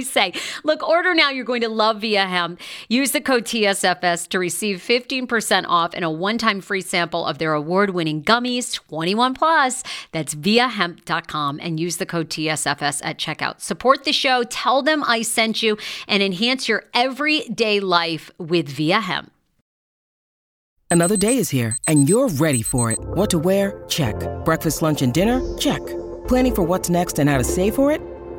say? Look, order now. You're going to love VIIA Hemp. Use the code TSFS to receive 15% off and a one time free sample of their award winning gummies, 21 plus. That's viiahemp.com and use the code TSFS at checkout. Support the show, tell them I sent you, and enhance your everyday life with VIIA Hemp. Another day is here, and you're ready for it. What to wear? Check. Breakfast, lunch, and dinner? Check. Planning for what's next and how to save for it?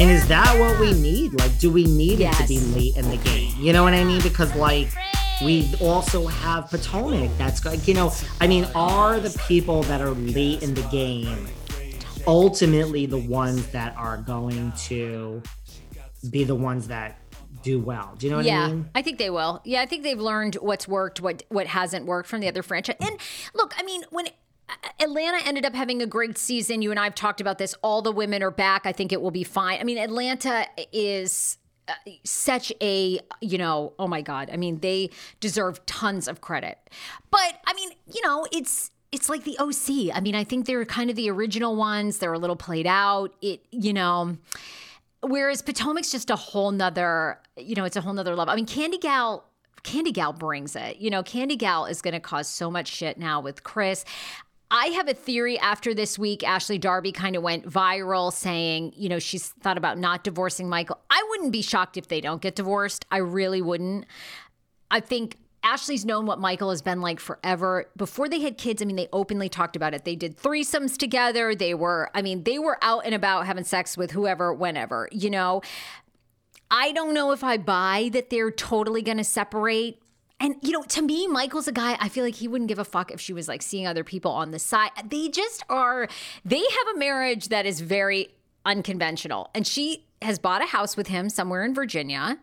And is that what we need? Like, do we need it to be late in the game? You know what I mean? Because like we also have Potomac. That's good. You know, I mean, are the people that are late in the game ultimately the ones that are going to be the ones that do well? Do you know what yeah, I mean? Yeah, I think they will. Yeah, I think they've learned what's worked, what what hasn't worked from the other franchise. And look, I mean, when Atlanta ended up having a great season, you and I have talked about this. All the women are back. I think it will be fine. I mean, Atlanta is uh, such a you know oh my god i mean they deserve tons of credit but i mean you know it's it's like the oc i mean i think they're kind of the original ones they're a little played out it you know whereas potomac's just a whole nother you know it's a whole nother level i mean candy gal Candy Gal brings it. You know, Candy Gal is going to cause so much shit now with Chris. I have a theory after this week, Ashley Darby kind of went viral saying, you know, she's thought about not divorcing Michael. I wouldn't be shocked if they don't get divorced. I really wouldn't. I think Ashley's known what Michael has been like forever. Before they had kids, I mean, they openly talked about it. They did threesomes together. They were, I mean, they were out and about having sex with whoever, whenever, you know. I don't know if I buy that they're totally going to separate. And, you know, to me, Michael's a guy, I feel like he wouldn't give a fuck if she was like seeing other people on the side. They just are, they have a marriage that is very unconventional. And she has bought a house with him somewhere in Virginia.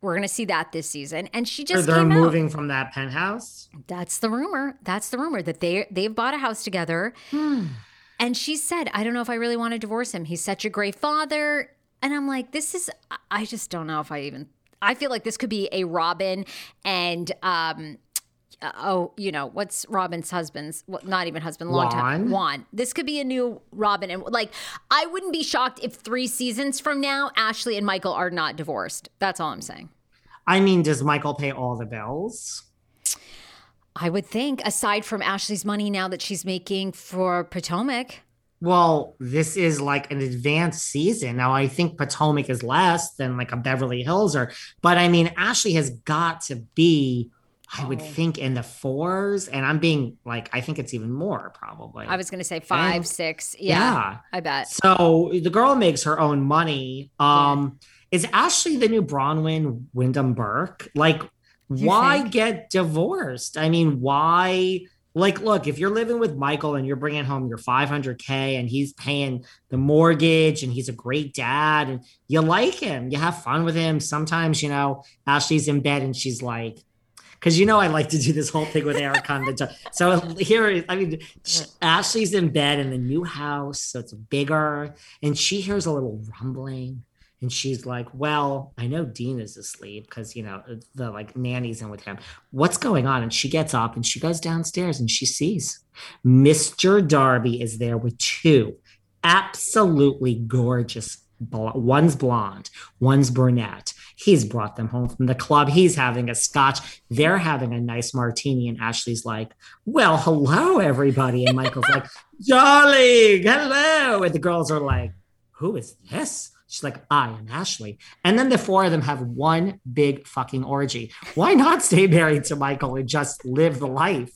We're going to see that this season. And she just they're came out. moving from that penthouse. That's the rumor. That's the rumor that they they've bought a house together. Hmm. And she said, "I don't know if I really want to divorce him. He's such a great father." And I'm like, "This is I just don't know if I even I feel like this could be a Robyn and um uh, oh, you know, what's Robyn's husband's well, not even husband, long time Juan? Juan. This could be a new Robyn and like I wouldn't be shocked if 3 seasons from now Ashley and Michael are not divorced. That's all I'm saying. I mean, does Michael pay all the bills? I would think, aside from Ashley's money now that she's making for Potomac. Well, this is like an advanced season. Now, I think Potomac is less than like a Beverly Hills or, but I mean, Ashley has got to be, I would Oh. think, in the fours. And I'm being like, I think it's even more probably. I was going to say five, Yeah. six. Yeah, I bet. So the girl makes her own money. Um, is Ashley the new Braunwyn Windham-Burke? Like, why think? get divorced? I mean, why? Like, look, if you're living with Michael and you're bringing home your 500K and he's paying the mortgage and he's a great dad and you like him, you have fun with him. Sometimes, you know, Ashley's in bed and she's like, because you know I like to do this whole thing with Erica. on so here, I mean, Ashley's in bed in the new house, so it's bigger, and she hears a little rumbling, and she's like, "Well, I know Dean is asleep because you know the like nanny's in with him. What's going on?" And she gets up and she goes downstairs and she sees Mr. Darby is there with two absolutely gorgeous. One's blonde, one's brunette. He's brought them home from the club. He's having a scotch. They're having a nice martini. And Ashley's like, Well, hello, everybody. And Michael's like, Darling, hello. And the girls are like, Who is this? She's like, I am Ashley. And then the four of them have one big fucking orgy. Why not stay married to Michael and just live the life?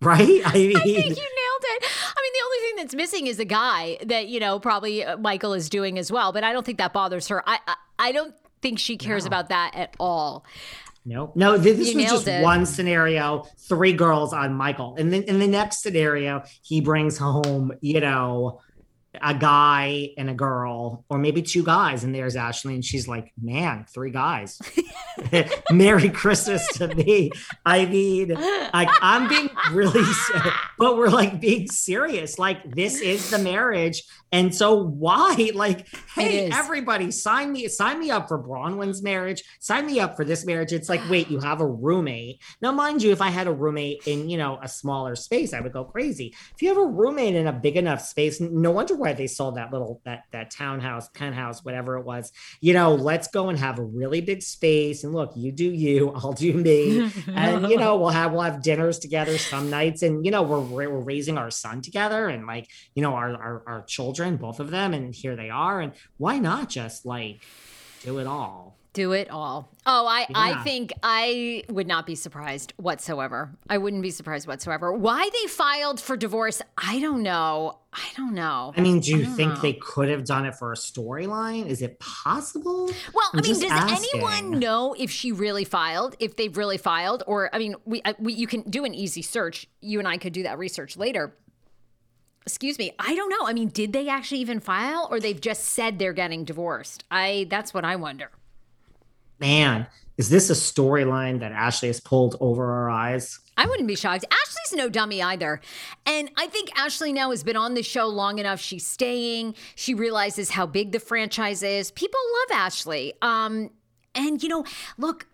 Right? I mean, I think you nailed it. I mean, the only thing that's missing is a guy that you know probably uh, Michael is doing as well, but I don't think that bothers her. I I, I don't think she cares about that at all. No, no, th- this was just it. one scenario, three girls on Michael. And then in the next scenario, he brings home, you know, a guy and a girl, or maybe two guys, and there's Ashley, and she's like, Man, three guys. Merry Christmas to me. I mean, like I'm being really but we're like being serious. Like this is the marriage. And so why? Like, hey, everybody, sign me, sign me up for Braunwyn's marriage. Sign me up for this marriage. It's like, wait, you have a roommate. Now, mind you, if I had a roommate in, you know, a smaller space, I would go crazy. If you have a roommate in a big enough space, no wonder why they sold that little that that townhouse, penthouse, whatever it was. You know, let's go and have a really big space. And look, you do you, I'll do me and you know we'll have we'll have dinners together some nights and you know we're we're raising our son together and like you know our our, our children both of them and here they are and why not just like do it all Do it all. Oh, I, I think I would not be surprised whatsoever. I wouldn't be surprised whatsoever. Why they filed for divorce, I don't know. I don't know. i mean do you think know. they could have done it for a storyline is it possible Well, I'm I mean, does asking. anyone know if she really filed, if they've really filed, or I mean, we, I- we you can do an easy search. You and I could do that research later. Excuse me. I don't know. I mean, did they actually even file, or they've just said they're getting divorced? I that's what I wonder. Man is this a storyline that ashley has pulled over our eyes I wouldn't be shocked. Ashley's no dummy either. And I think Ashley now has been on the show long enough. She's staying. She realizes how big the franchise is. People love Ashley. Um, and you know, look,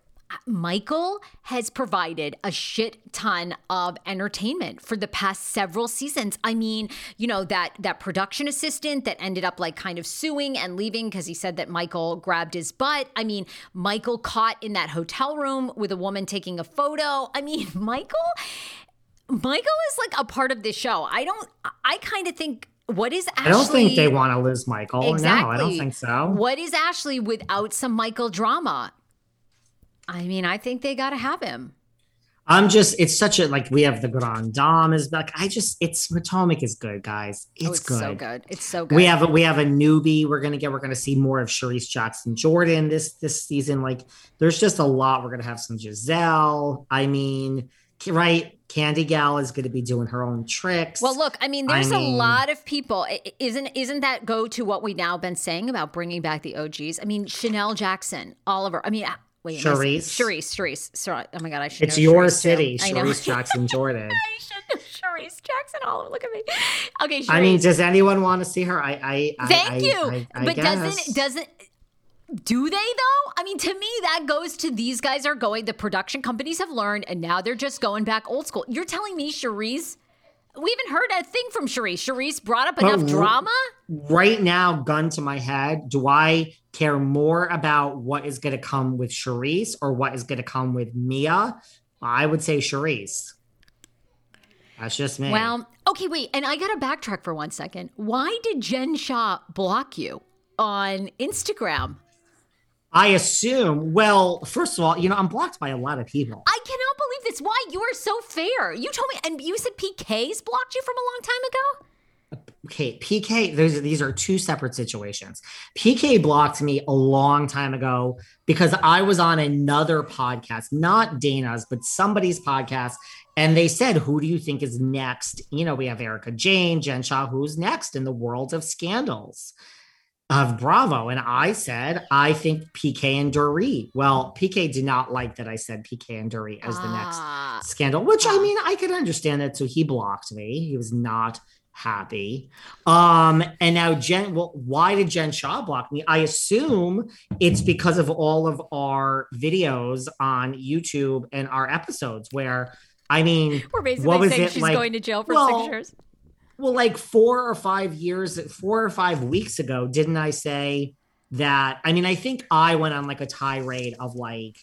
Michael has provided a shit ton of entertainment for the past several seasons. I mean, you know that that production assistant that ended up like kind of suing and leaving because he said that Michael grabbed his butt. I mean, Michael caught in that hotel room with a woman taking a photo. I mean, Michael Michael is like a part of this show. I don't I kind of think what is Ashley i don't think they want to lose michael no i don't think so What is Ashley without some Michael drama? I mean, I think they got to have him. I'm just, it's such a, like, we have the Grand Dame is back. I just, it's, Potomac is good, guys. It's, oh, it's good. so good. It's so good. We have a, we have a newbie. We're gonna get. We're gonna see more of Charrisse Jackson Jordan this this season. Like, there's just a lot. We're gonna have some Gizelle. I mean, right? Candy Gal is gonna be doing her own tricks. Well, look, I mean, I there's a lot of people. Isn't isn't that go to what we've now been saying about bringing back the OGs? I mean, Chanel Jackson, Oliver. I mean, wait, Charrisse. Charrisse, Charrisse. Sorry. Oh my God, I should. it's your Charrisse, city, know. Charrisse Jackson Jordan. I should know Charrisse Jackson. Oliver, look at me. Okay, Charrisse. I mean, does anyone want to see her? I, I, I Thank I- you. I, I but guess. doesn't doesn't do they though? I mean, to me, that goes to these guys are going. The production companies have learned, and now they're just going back old school. You're telling me, Charrisse? We haven't heard a thing from Charrisse. Charrisse brought up But enough drama. right now, gun to my head, do I care more about what is going to come with Charrisse or what is going to come with Mia? I would say Charrisse. That's just me. Well, okay, wait, and I got to backtrack for one second. Why did Jen Shah block you on Instagram? I assume. Well, first of all, you know, I'm blocked by a lot of people. I cannot believe this. Why you are so fair? You told me, and you said PK's blocked you from a long time ago. Okay, PK, those, these are two separate situations. PK blocked me a long time ago because I was on another podcast, not Dana's, but somebody's podcast. And they said, Who do you think is next? You know, we have Erika Jayne, Jen Shah, who's next in the world of scandals of Bravo. And I said, I think PK and Dorit. Well, PK did not like that I said PK and Dorit as the Ah. next scandal, which I mean, I could understand that. So he blocked me. He was not happy. Um, and now Jen, well, why did Jen Shah block me? I assume it's because of all of our videos on YouTube and our episodes where I mean, We're basically what was saying it she's like- going to jail for well, six years. well, like four or five years, four or five weeks ago, didn't I say that? I mean, I think I went on like a tirade of like,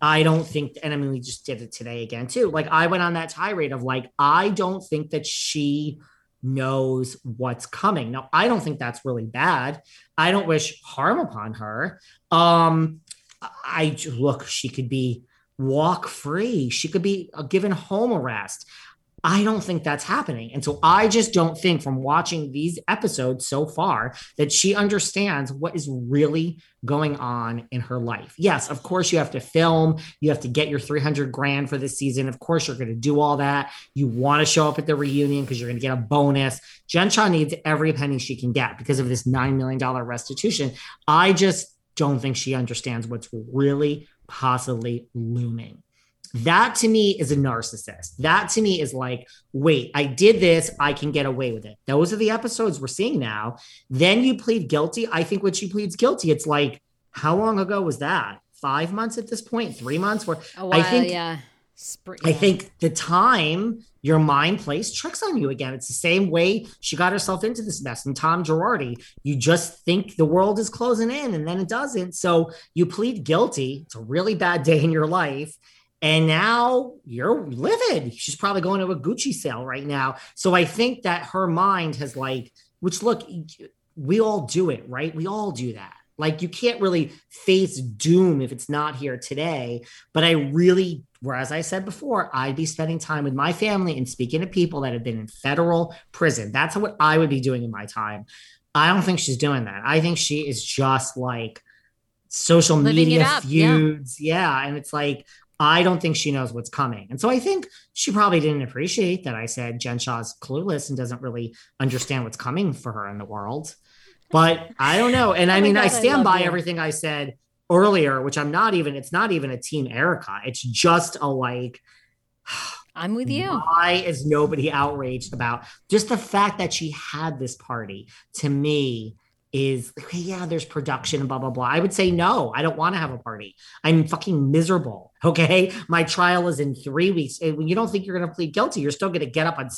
I don't think, and I mean, we just did it today again too. Like, I went on that tirade of like, I don't think that she knows what's coming. Now, I don't think that's really bad. I don't wish harm upon her. Um, I look, she could be walk free. She could be given home arrest. I don't think that's happening. And so I just don't think from watching these episodes so far that she understands what is really going on in her life. Yes, of course you have to film, you have to get your 300 grand for this season. Of course you're going to do all that. You want to show up at the reunion because you're going to get a bonus. Jen Shah needs every penny she can get because of this $9 million restitution. I just don't think she understands what's really possibly looming. That to me is a narcissist. That to me is like, wait, I did this, I can get away with it. Those are the episodes we're seeing now. Then you plead guilty. I think when she pleads guilty, it's like, how long ago was that? Five months at this point? three months? Where I think yeah. Spr- I think the time your mind plays tricks on you again. It's the same way she got herself into this mess. And Tom Girardi, you just think the world is closing in and then it doesn't. So you plead guilty. It's a really bad day in your life. And now you're livid. She's probably going to a Gucci sale right now. So I think that her mind has like, which look, we all do it, right? We all do that. Like you can't really face doom if it's not here today. But I really, whereas I said before, I'd be spending time with my family and speaking to people that have been in federal prison. That's what I would be doing in my time. I don't think she's doing that. I think she is just like social Living media up, yeah. feuds. Yeah. And it's like, I don't think she knows what's coming. And so I think she probably didn't appreciate that I said Jen Shah's clueless and doesn't really understand what's coming for her in the world. But I don't know. And Oh I mean, God, I I stand love by you. everything I said earlier, which I'm not even, it's not even a team Erica. It's just a like, I'm with you. why is nobody outraged about just the fact that she had this party to me is okay, yeah, there's production and blah blah blah. I would say no, I don't want to have a party. I'm fucking miserable. Okay. My trial is in three weeks. When you don't think you're gonna plead guilty, you're still gonna get up on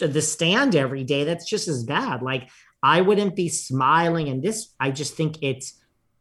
the stand every day. That's just as bad. Like I wouldn't be smiling and this, I just think it's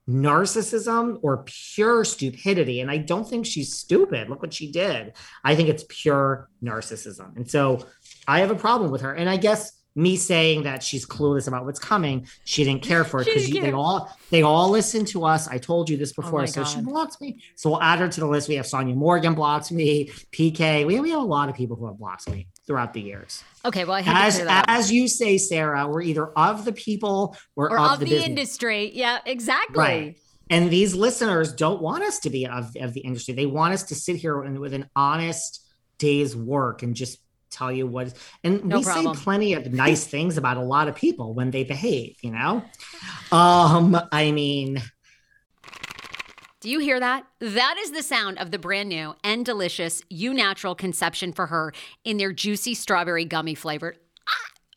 narcissism or pure stupidity. And I don't think she's stupid. Look what she did. I think it's pure narcissism. And so I have a problem with her. And I guess me saying that she's clueless about what's coming, she didn't care for it because they all they all listen to us. I told you this oh before. my so she blocks me. So we'll add her to the list. We have Sonja Morgan blocks me, PK. We, we have a lot of people who have blocked me throughout the years. Okay, well, I As clear that up. as you say, Sarah, we're either of the people or, or of, of the, the, industry. Yeah, exactly. Right. And these listeners don't want us to be of, of the industry. They want us to sit here and with an honest day's work and just tell you what. And No we problem. say plenty of nice things about a lot of people when they behave, you know? Um, I mean, Do you hear that? That is the sound of the brand new and delicious EU Natural conception for her in their juicy strawberry gummy flavored.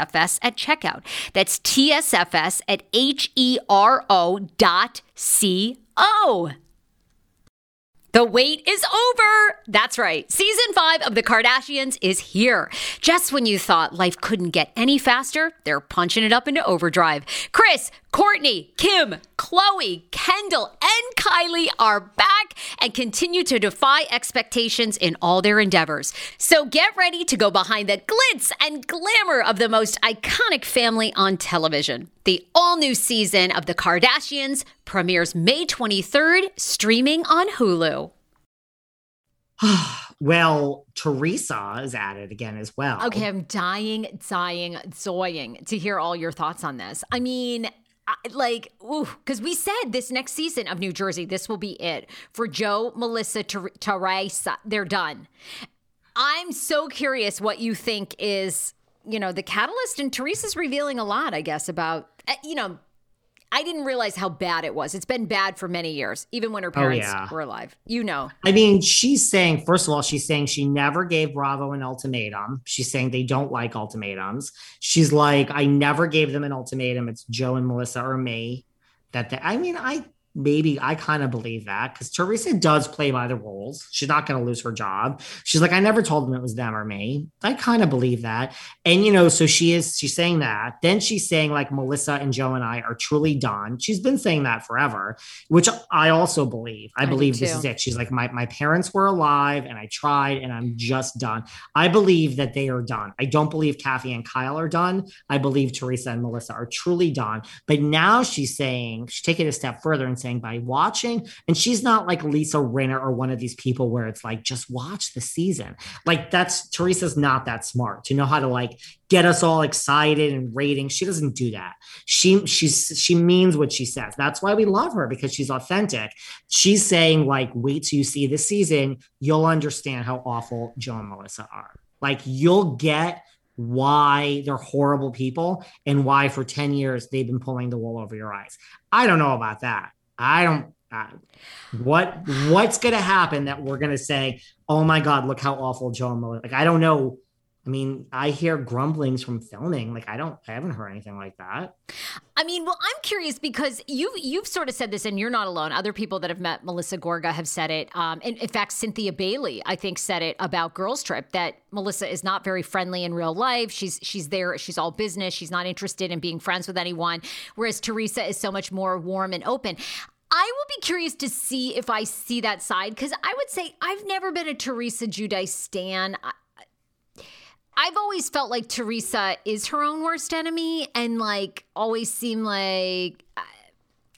at checkout. That's TSFS at H E R O dot C O. The wait is over. That's right. Season five of The Kardashians is here. Just when you thought life couldn't get any faster, they're punching it up into overdrive. Kris, Kourtney, Kim, Khloé, Kendall, and Kylie are back and continue to defy expectations in all their endeavors. So get ready to go behind the glitz and glamour of the most iconic family on television. The all new season of The Kardashians premieres May 23rd, streaming on Hulu. well, Teresa is at it again as well. Okay, I'm dying, dying, zoying to hear all your thoughts on this. I mean, like, because we said this next season of New Jersey, this will be it for Joe, Melissa, Ter- Teresa. They're done. I'm so curious what you think is you know, the catalyst and Teresa's revealing a lot, I guess, about, uh, you know, I didn't realize how bad it was. It's been bad for many years, even when her oh, parents oh, yeah. were alive. You know. I mean, she's saying, first of all, she's saying she never gave Bravo an ultimatum. She's saying they don't like ultimatums. She's like, I never gave them an ultimatum. It's Joe and Melissa or me. That they, I mean, I maybe I kind of believe that because Teresa does play by the rules. She's not going to lose her job. She's like, I never told them it was them or me. I kind of believe that. And, you know, so she is, she's saying that. Then she's saying, like, Melissa and Joe and I are truly done. She's been saying that forever, which I also believe. I, I believe this is it. She's like, my, my parents were alive and I tried and I'm just done. I believe that they are done. I don't believe Kathy and Kyle are done. I believe Teresa and Melissa are truly done. But now she's saying, she's taking it a step further and saying by watching. And she's not like Lisa Rinna or one of these people where it's like, just watch the season. Like that's Teresa's not that smart to know how to like get us all excited and rating. She doesn't do that. She she's she means what she says. That's why we love her because she's authentic. She's saying like, wait till you see this season, you'll understand how awful Joe and Melissa are. Like you'll get why they're horrible people and why for 10 years they've been pulling the wool over your eyes. I don't know about that. I don't. What what's going to happen that we're going to say, oh my God, look how awful Joe Miller. Like I don't know I mean, I hear grumblings from filming. Like I don't I haven't heard anything like that. I mean, well, I'm curious because you've you've sort of said this, and you're not alone. Other people that have met Melissa Gorga have said it. Um, and in fact, Cynthia Bailey, I think, said it about Girls Trip that Melissa is not very friendly in real life. She's she's there, she's all business. She's not interested in being friends with anyone. Whereas Teresa is so much more warm and open. I will be curious to see if I see that side because I would say I've never been a Teresa Giudice stan. I, I've always felt like Teresa is her own worst enemy and like always seemed like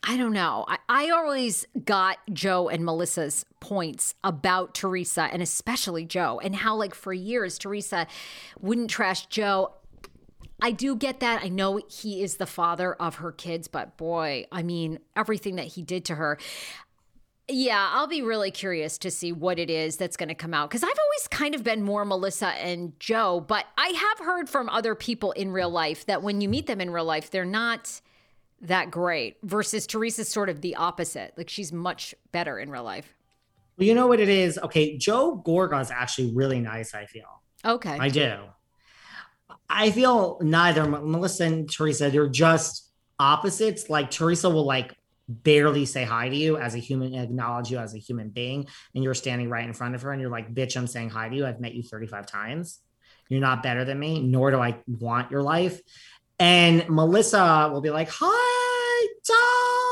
I don't know. I, I always got Joe and Melissa's points about Teresa and especially Joe and how like for years Teresa wouldn't trash Joe. I do get that. I know he is the father of her kids, but boy, I mean, everything that he did to her. Yeah, I'll be really curious to see what it is that's going to come out because I've always kind of been more Melissa and Joe, but I have heard from other people in real life that when you meet them in real life, they're not that great versus Teresa's sort of the opposite. Like she's much better in real life. Well, you know what it is? Okay, Joe Gorga is actually really nice, I feel. Okay. I do. I feel neither Melissa and Teresa, they're just opposites. Like Teresa will like barely say hi to you as a human, acknowledge you as a human being, and you're standing right in front of her and you're like, bitch, I'm saying hi to you. I've met you 35 times. You're not better than me, nor do I want your life. And Melissa will be like, hi, Tom.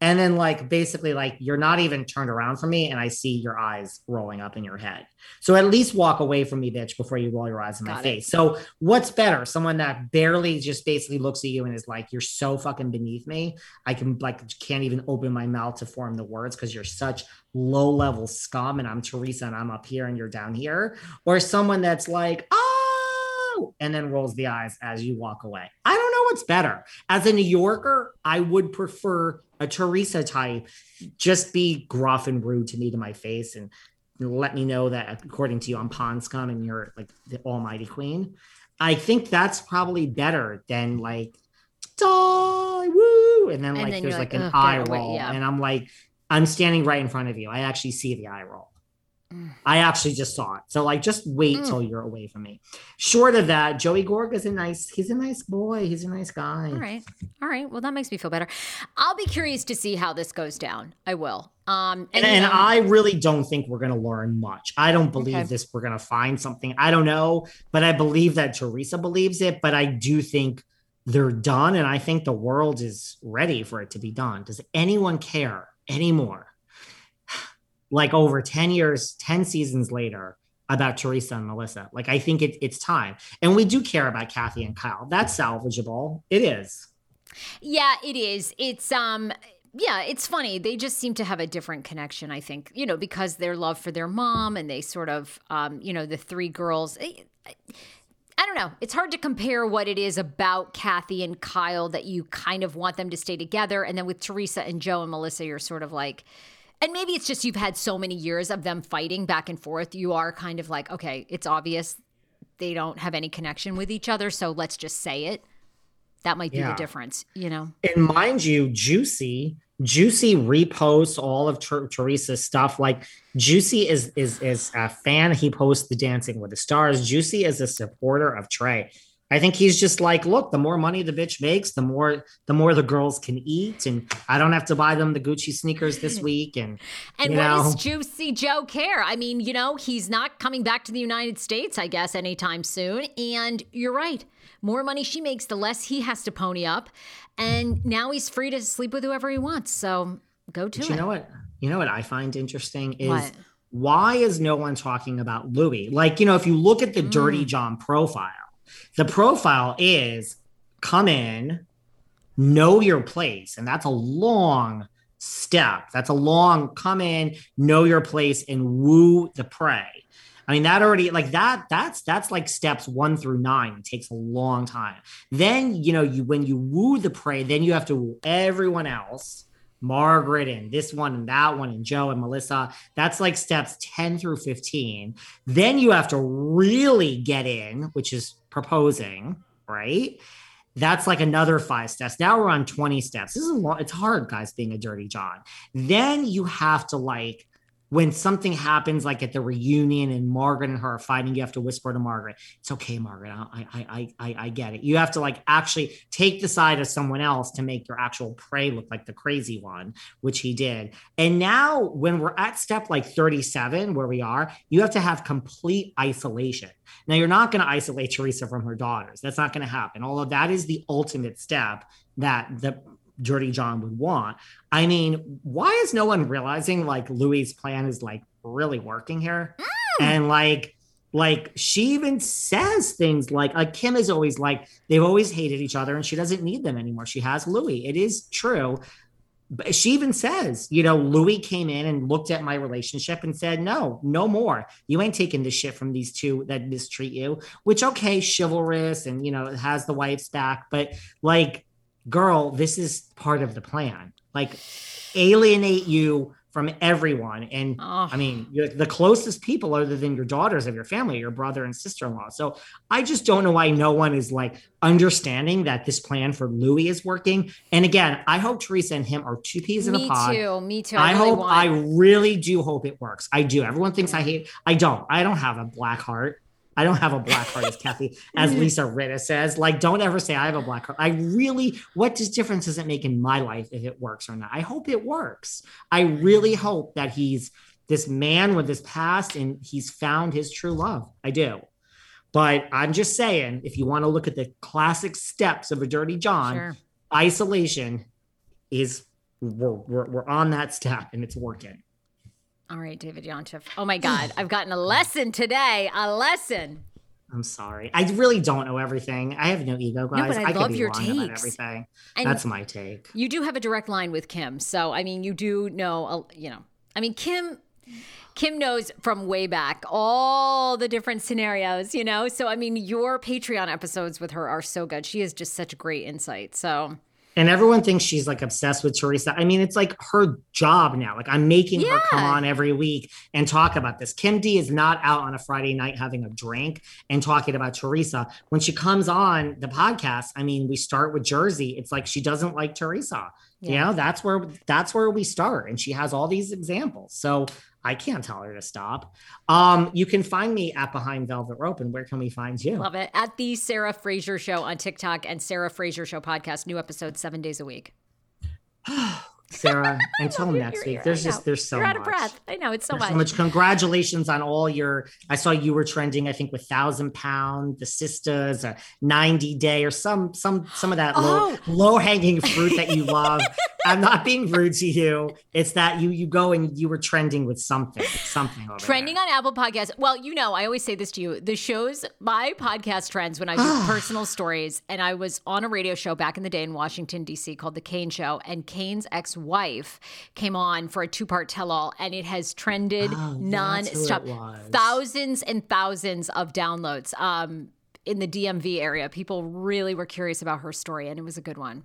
And then like basically like you're not even turned around from me and i see your eyes rolling up in your head. So at least walk away from me bitch before you roll your eyes in Got my it. face. So what's better? Someone that barely just basically looks at you and is like you're so fucking beneath me. I can like can't even open my mouth to form the words because you're such low level scum and i'm teresa and i'm up here and you're down here or someone that's like oh and then rolls the eyes as you walk away. I don't what's better as a new yorker i would prefer a Teresa type, just be gruff and rude to me to my face and let me know that according to you, I'm pond scum and you're like the almighty queen. I think that's probably better than like die woo, and then and like then there's like, like an eye roll, yeah. and I'm like, I'm standing right in front of you. I actually see the eye roll. I actually just saw it. So like just wait mm. till you're away from me. Short of that, Joey Gorg is a nice, he's a nice boy. He's a nice guy. All right. All right. Well, that makes me feel better. I'll be curious to see how this goes down. I will. Um and, and, and I really don't think we're gonna learn much. I don't believe okay. this we're gonna find something. I don't know, but I believe that Teresa believes it, but I do think they're done, and I think the world is ready for it to be done. Does anyone care anymore? Like over 10 years, 10 seasons later about Teresa and Melissa. Like I think it, it's time. And we do care about Kathy and Kyle. That's salvageable. It is. Yeah, it is. It's um yeah, it's funny. They just seem to have a different connection, I think, you know, because their love for their mom and they sort of um, you know, the three girls I, I don't know. It's hard to compare what it is about Kathy and Kyle that you kind of want them to stay together. And then with Teresa and Joe and Melissa, you're sort of like, and maybe it's just you've had so many years of them fighting back and forth. You are kind of like, okay, it's obvious they don't have any connection with each other. So let's just say it. That might be Yeah. the difference, you know? And mind you, Juicy, Juicy reposts all of Ter- Teresa's stuff. Like Juicy is is is a fan. He posts the Dancing with the Stars. Juicy is a supporter of Trey. I think he's just like, look, the more money the bitch makes, the more the more the girls can eat, and I don't have to buy them the Gucci sneakers this week. And And you what does Juicy Joe care? I mean, you know, he's not coming back to the United States, I guess, anytime soon. And you're right. More money she makes, the less he has to pony up. And now he's free to sleep with whoever he wants. So go to But it. you know what? You know what I find interesting is What? why is no one talking about Louie? Like, you know, if you look at the Dirty Mm. John profile, the profile is come in, know your place, and that's a long step. That's a long come in, know your place, and woo the prey. I mean, that already like that. That's that's like steps one through nine. It takes a long time. Then you know you when you woo the prey, then you have to woo everyone else. Margaret and this one and that one and Joe and Melissa. That's like steps 10 through 15. Then you have to really get in, which is proposing, right? That's like another five steps. Now we're on 20 steps. This is a lot. It's hard, guys, being a dirty John. Then you have to like when something happens like at the reunion and Margaret and her are fighting, you have to whisper to Margaret, it's okay, Margaret. I, I, I, I, get it. You have to like actually take the side of someone else to make your actual prey look like the crazy one, which he did. And now when we're at step like 37, where we are, you have to have complete isolation. Now you're not going to isolate Teresa from her daughters. That's not going to happen. Although that is the ultimate step that the Dirty John would want. I mean, why is no one realizing like Louie' plan is like really working here? Mm. And like, like she even says things like, like Kim is always like, they've always hated each other and she doesn't need them anymore. She has Louie. It is true. But she even says, you know, Louie came in and looked at my relationship and said, no, no more. You ain't taking this shit from these two that mistreat you, which, okay, chivalrous and, you know, has the wife's back. But like, girl, this is part of the plan. Like, alienate you from everyone. And Oh. I mean, you're the closest people other than your daughters of your family, your brother and sister in law. So I just don't know why no one is like understanding that this plan for Louie is working. And again, I hope Teresa and him are two peas in Me a pod. Me too. Me too. I, I, really hope, I really do hope it works. I do. Everyone thinks I hate. I don't. I don't have a black heart. I don't have a black heart, as Kathy, as mm-hmm. Lisa Rinna says. Like, don't ever say I have a black heart. I really, what does difference does it make in my life if it works or not? I hope it works. I really mm-hmm. hope that he's this man with his past and he's found his true love. I do. But I'm just saying, if you want to look at the classic steps of a dirty John, Sure. isolation is we're, we're, we're on that step and it's working. All right, David Yontef. Oh my God. I've gotten a lesson today. A lesson. I'm sorry. I really don't know everything. I have no ego, guys. No, but I could love be your takes. everything. And That's my take. you do have a direct line with Kim. So, I mean, you do know, you know, I mean, Kim. Kim knows from way back all the different scenarios, you know? So, I mean, your Patreon episodes with her are so good. She has just such great insight. So, And everyone thinks she's like obsessed with Teresa. I mean, it's like her job now. Like I'm making her come on every week and talk about this. Kim D is not out on a Friday night having a drink and talking about Teresa. When she comes on the podcast, I mean, we start with Jersey. It's like she doesn't like Teresa. You know, that's where that's where we start. And she has all these examples. So I can't tell her to stop. Um, you can find me at Behind Velvet Rope. And where can we find you? love it. At the Sarah Fraser Show on TikTok and Sarah Fraser Show podcast, new episodes seven days a week. Sarah, until next week. There's just there's so You're out much. of breath. I know it's so There's much. so much. Congratulations on all your. I saw you were trending. I think with thousand pound, the sisters, a ninety day, or some some some of that Oh. low low hanging fruit that you love. I'm not being rude to you. It's that you you go and you were trending with something something over Trending there. on Apple Podcasts. Well, you know, I always say this to you. The shows, my podcast trends when I do personal stories. And I was on a radio show back in the day in Washington, D.C. called The Kane Show. And Kane's ex wife came on for a two part tell all. And it has trended Oh, non-stop. Thousands and thousands of downloads um, in the DMV area. People really were curious about her story, and it was a good one.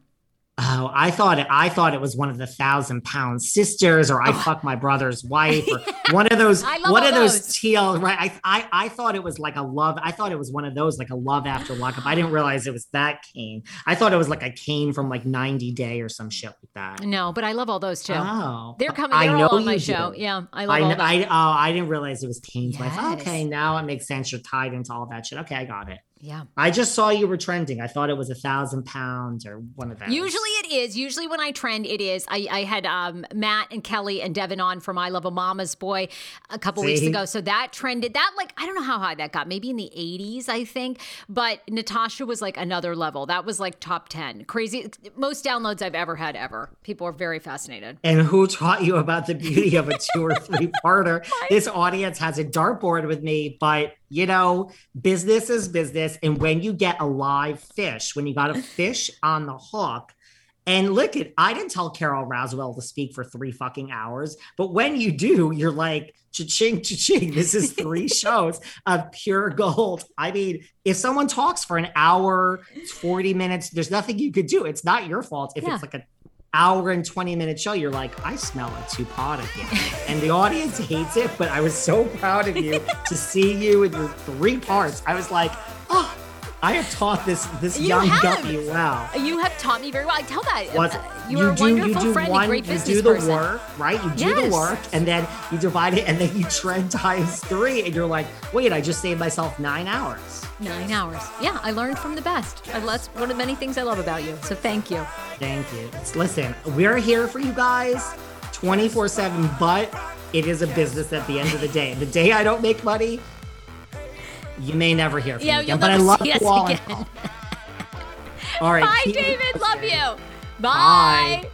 Oh, I thought it. I thought it was one of the thousand pound sisters, or I oh. fuck my brother's wife, or one of those. I one of those, those. TL. Right. I, I I thought it was like a love. I thought it was one of those like a love after lockup. I didn't realize it was that Kane. I thought it was like a Kane from like 90 Day or some shit like that. No, but I love all those too. Oh, They're coming. I They're know all on my show. do. Yeah, I love I, all. I oh I didn't realize it was wife. Yes. Okay, now it makes sense. You're tied into all that shit. Okay, I got it. Yeah. I just saw you were trending. I thought it was a thousand pounds or one of those. Usually it is. Usually when I trend, it is. I, I had um, Matt and Kelly and Devin on for I Love a Mama's Boy a couple weeks ago. So that trended. That like I don't know how high that got. Maybe in the 80s, I think. But Natasha was like another level. That was like top 10. Crazy. Most downloads I've ever had ever. People are very fascinated. And who taught you about the beauty of a two or three parter? this audience has a dartboard with me, but you know, business is business. And when you get a live fish, when you got a fish on the hook, and look at, I didn't tell Carol Roswell to speak for three fucking hours, but when you do, you're like, cha-ching, cha-ching. This is three shows of pure gold. I mean, if someone talks for an hour, 40 minutes, there's nothing you could do. It's not your fault. If Yeah. it's like a hour and 20 minute show, you're like, I smell a two pot again. and the audience hates it, but I was so proud of you to see you in your three parts. I was like, oh, I have taught this this You young have. guppy well. You have taught me very well. I tell that. What Uh, You are a wonderful you do friend, one, great you business do the person. work, right? You do Yes. the work, and then you divide it, and then you trend times three, and you're like, wait, I just saved myself nine hours. Nine hours. Yeah, I learned from the best. I, that's one of the many things I love about you. So thank you. Thank you. Listen, we're here for you guys 24 7, but it is a business at the end of the day. The day I don't make money, you may never hear from Yeah, me again. But I love see you all. again. All right. Bye, David. Love you. Bye. Bye.